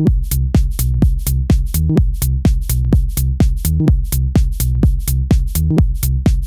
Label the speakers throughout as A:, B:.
A: Thank you.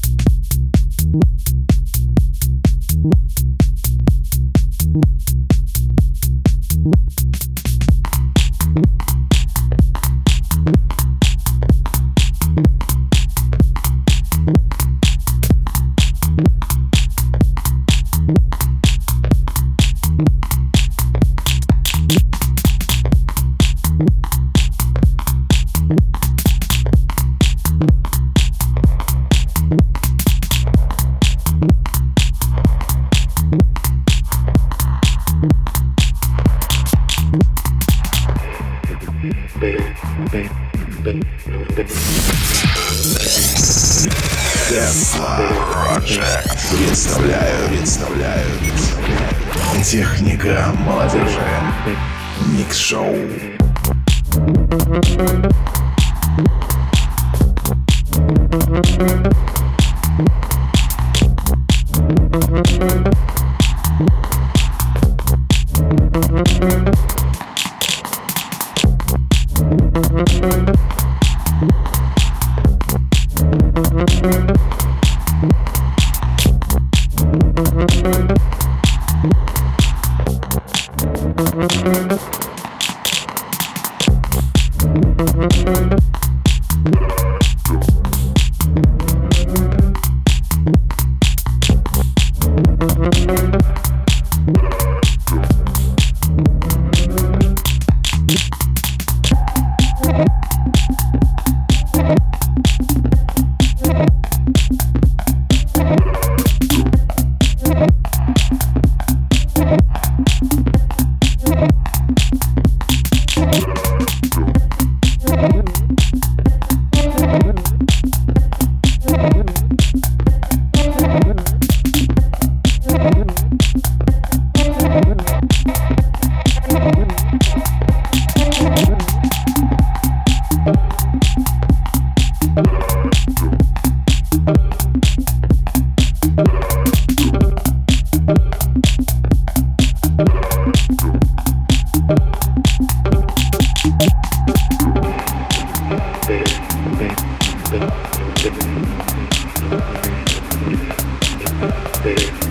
A: Steve.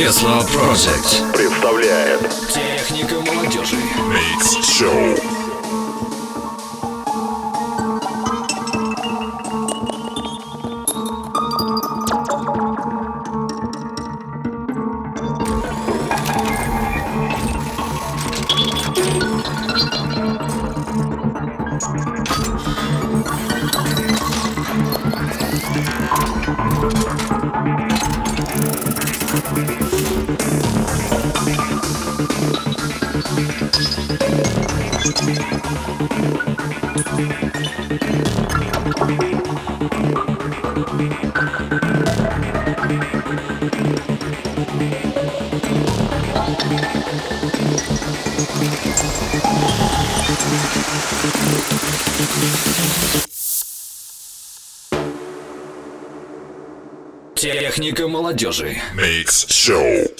A: Tesla
B: Project.
C: Представляет.
B: Техника молодежи. Mix Show молодежи. Mix Show.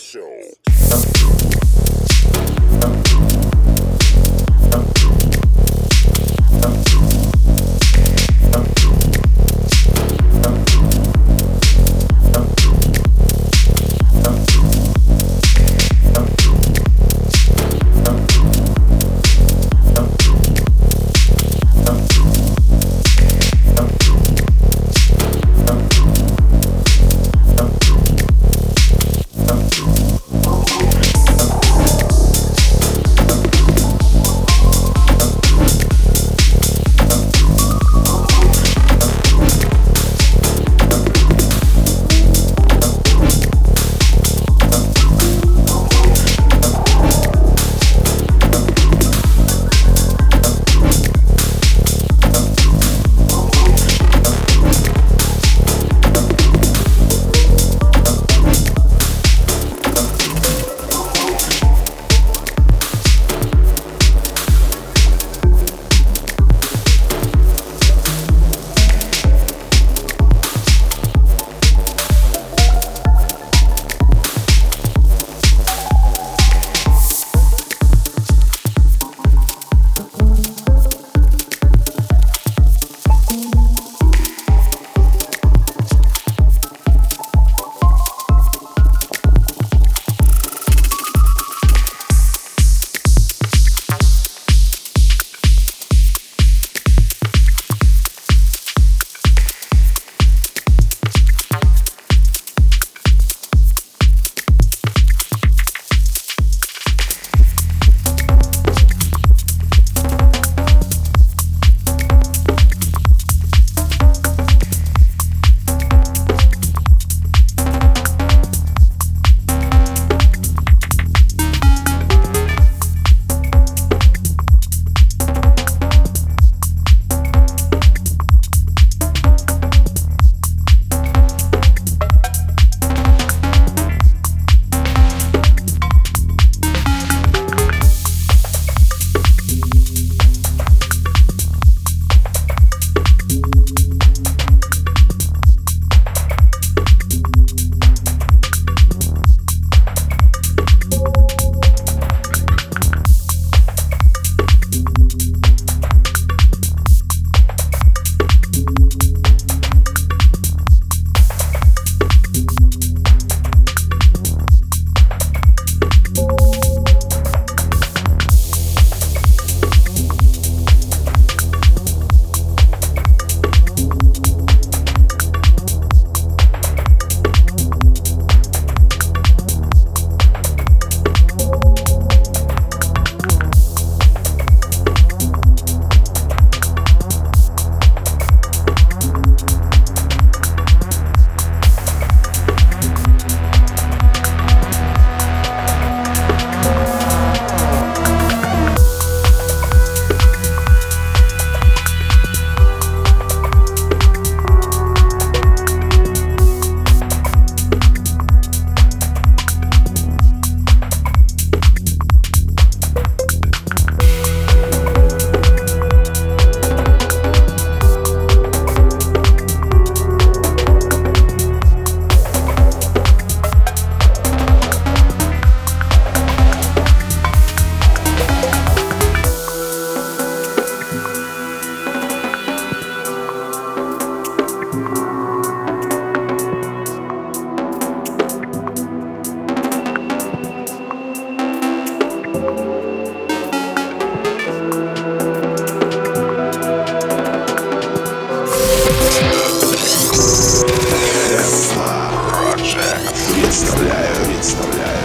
B: представляю, представляю.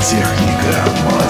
B: Техника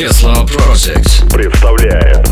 A: Tesla Project
D: представляет.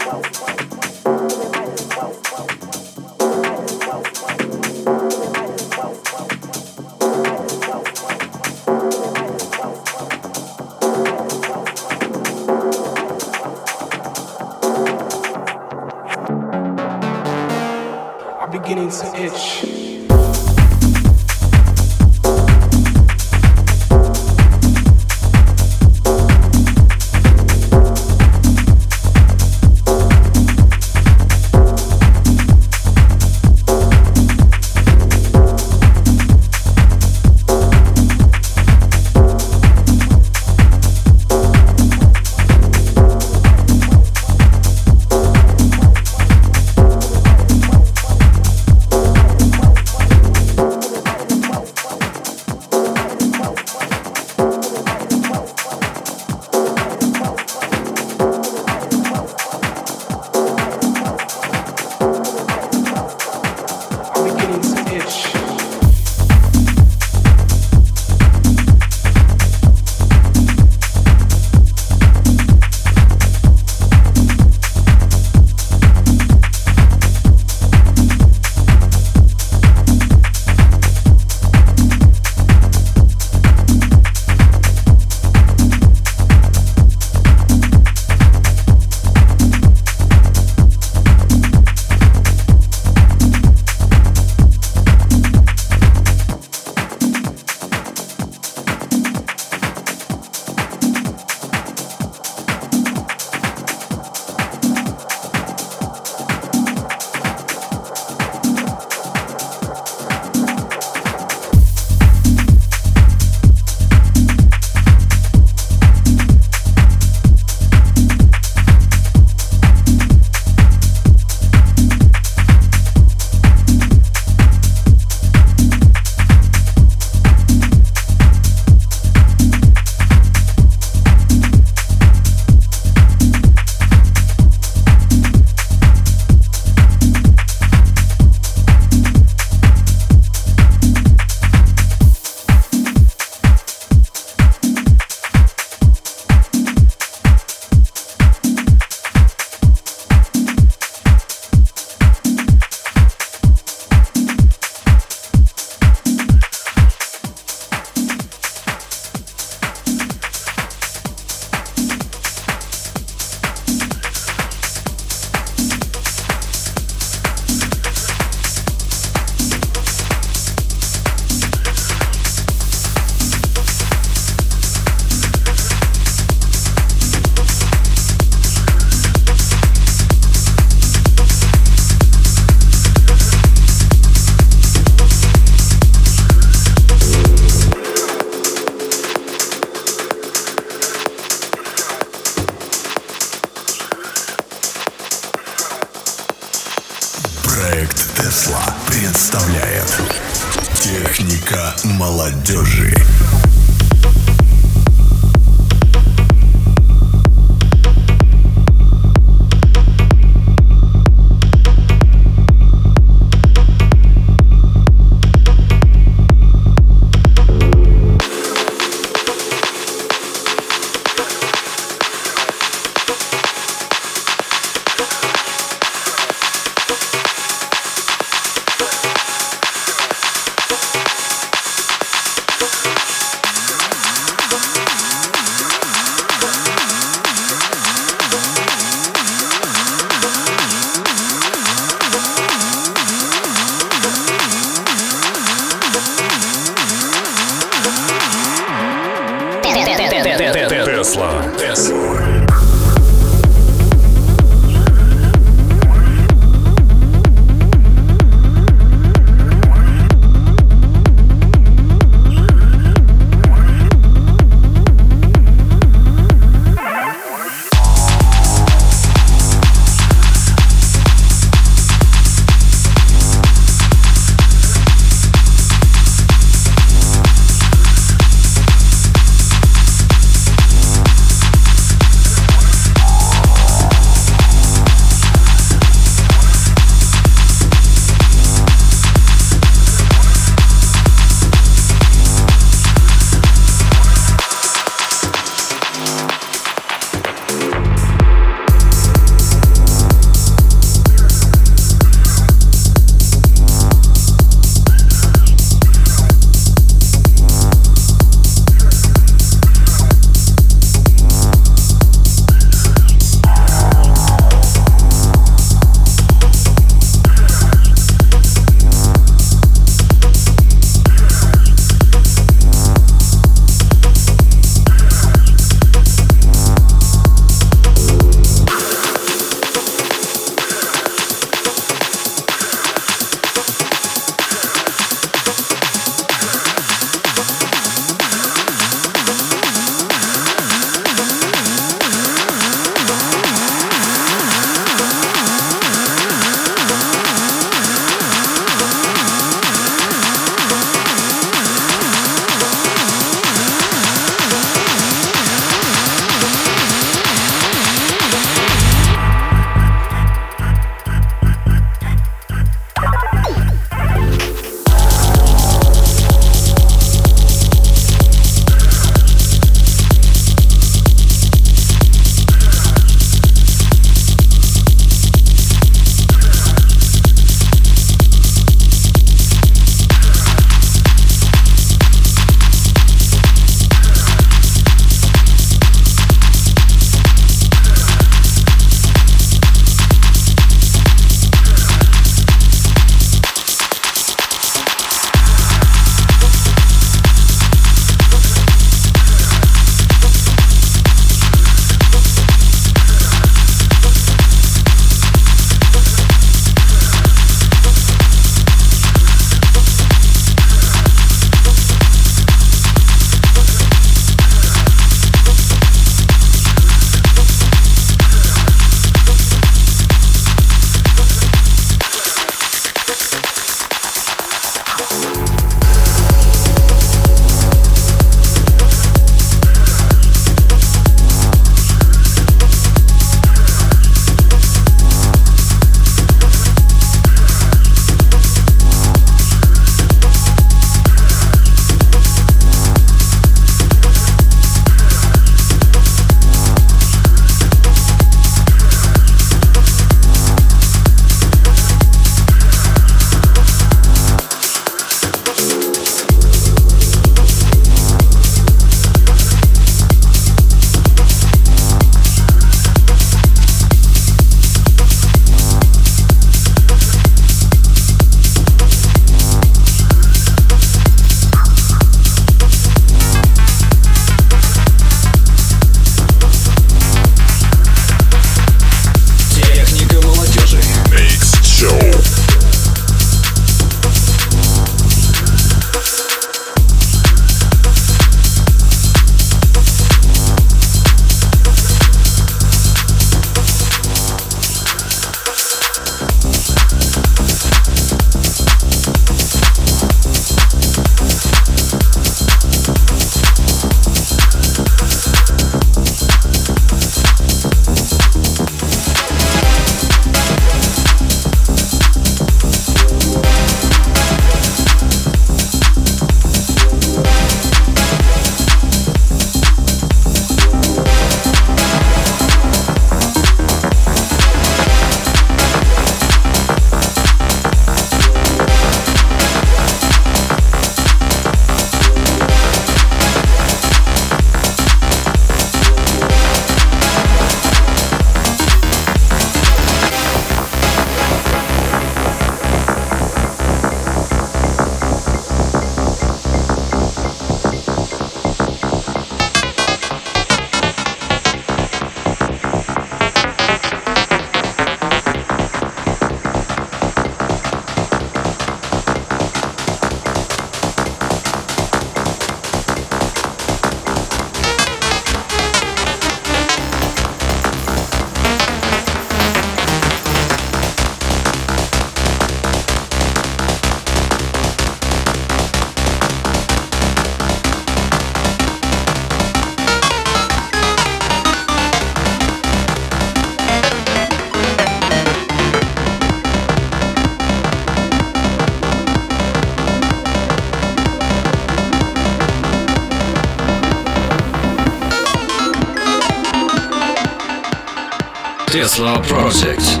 B: Tesla Project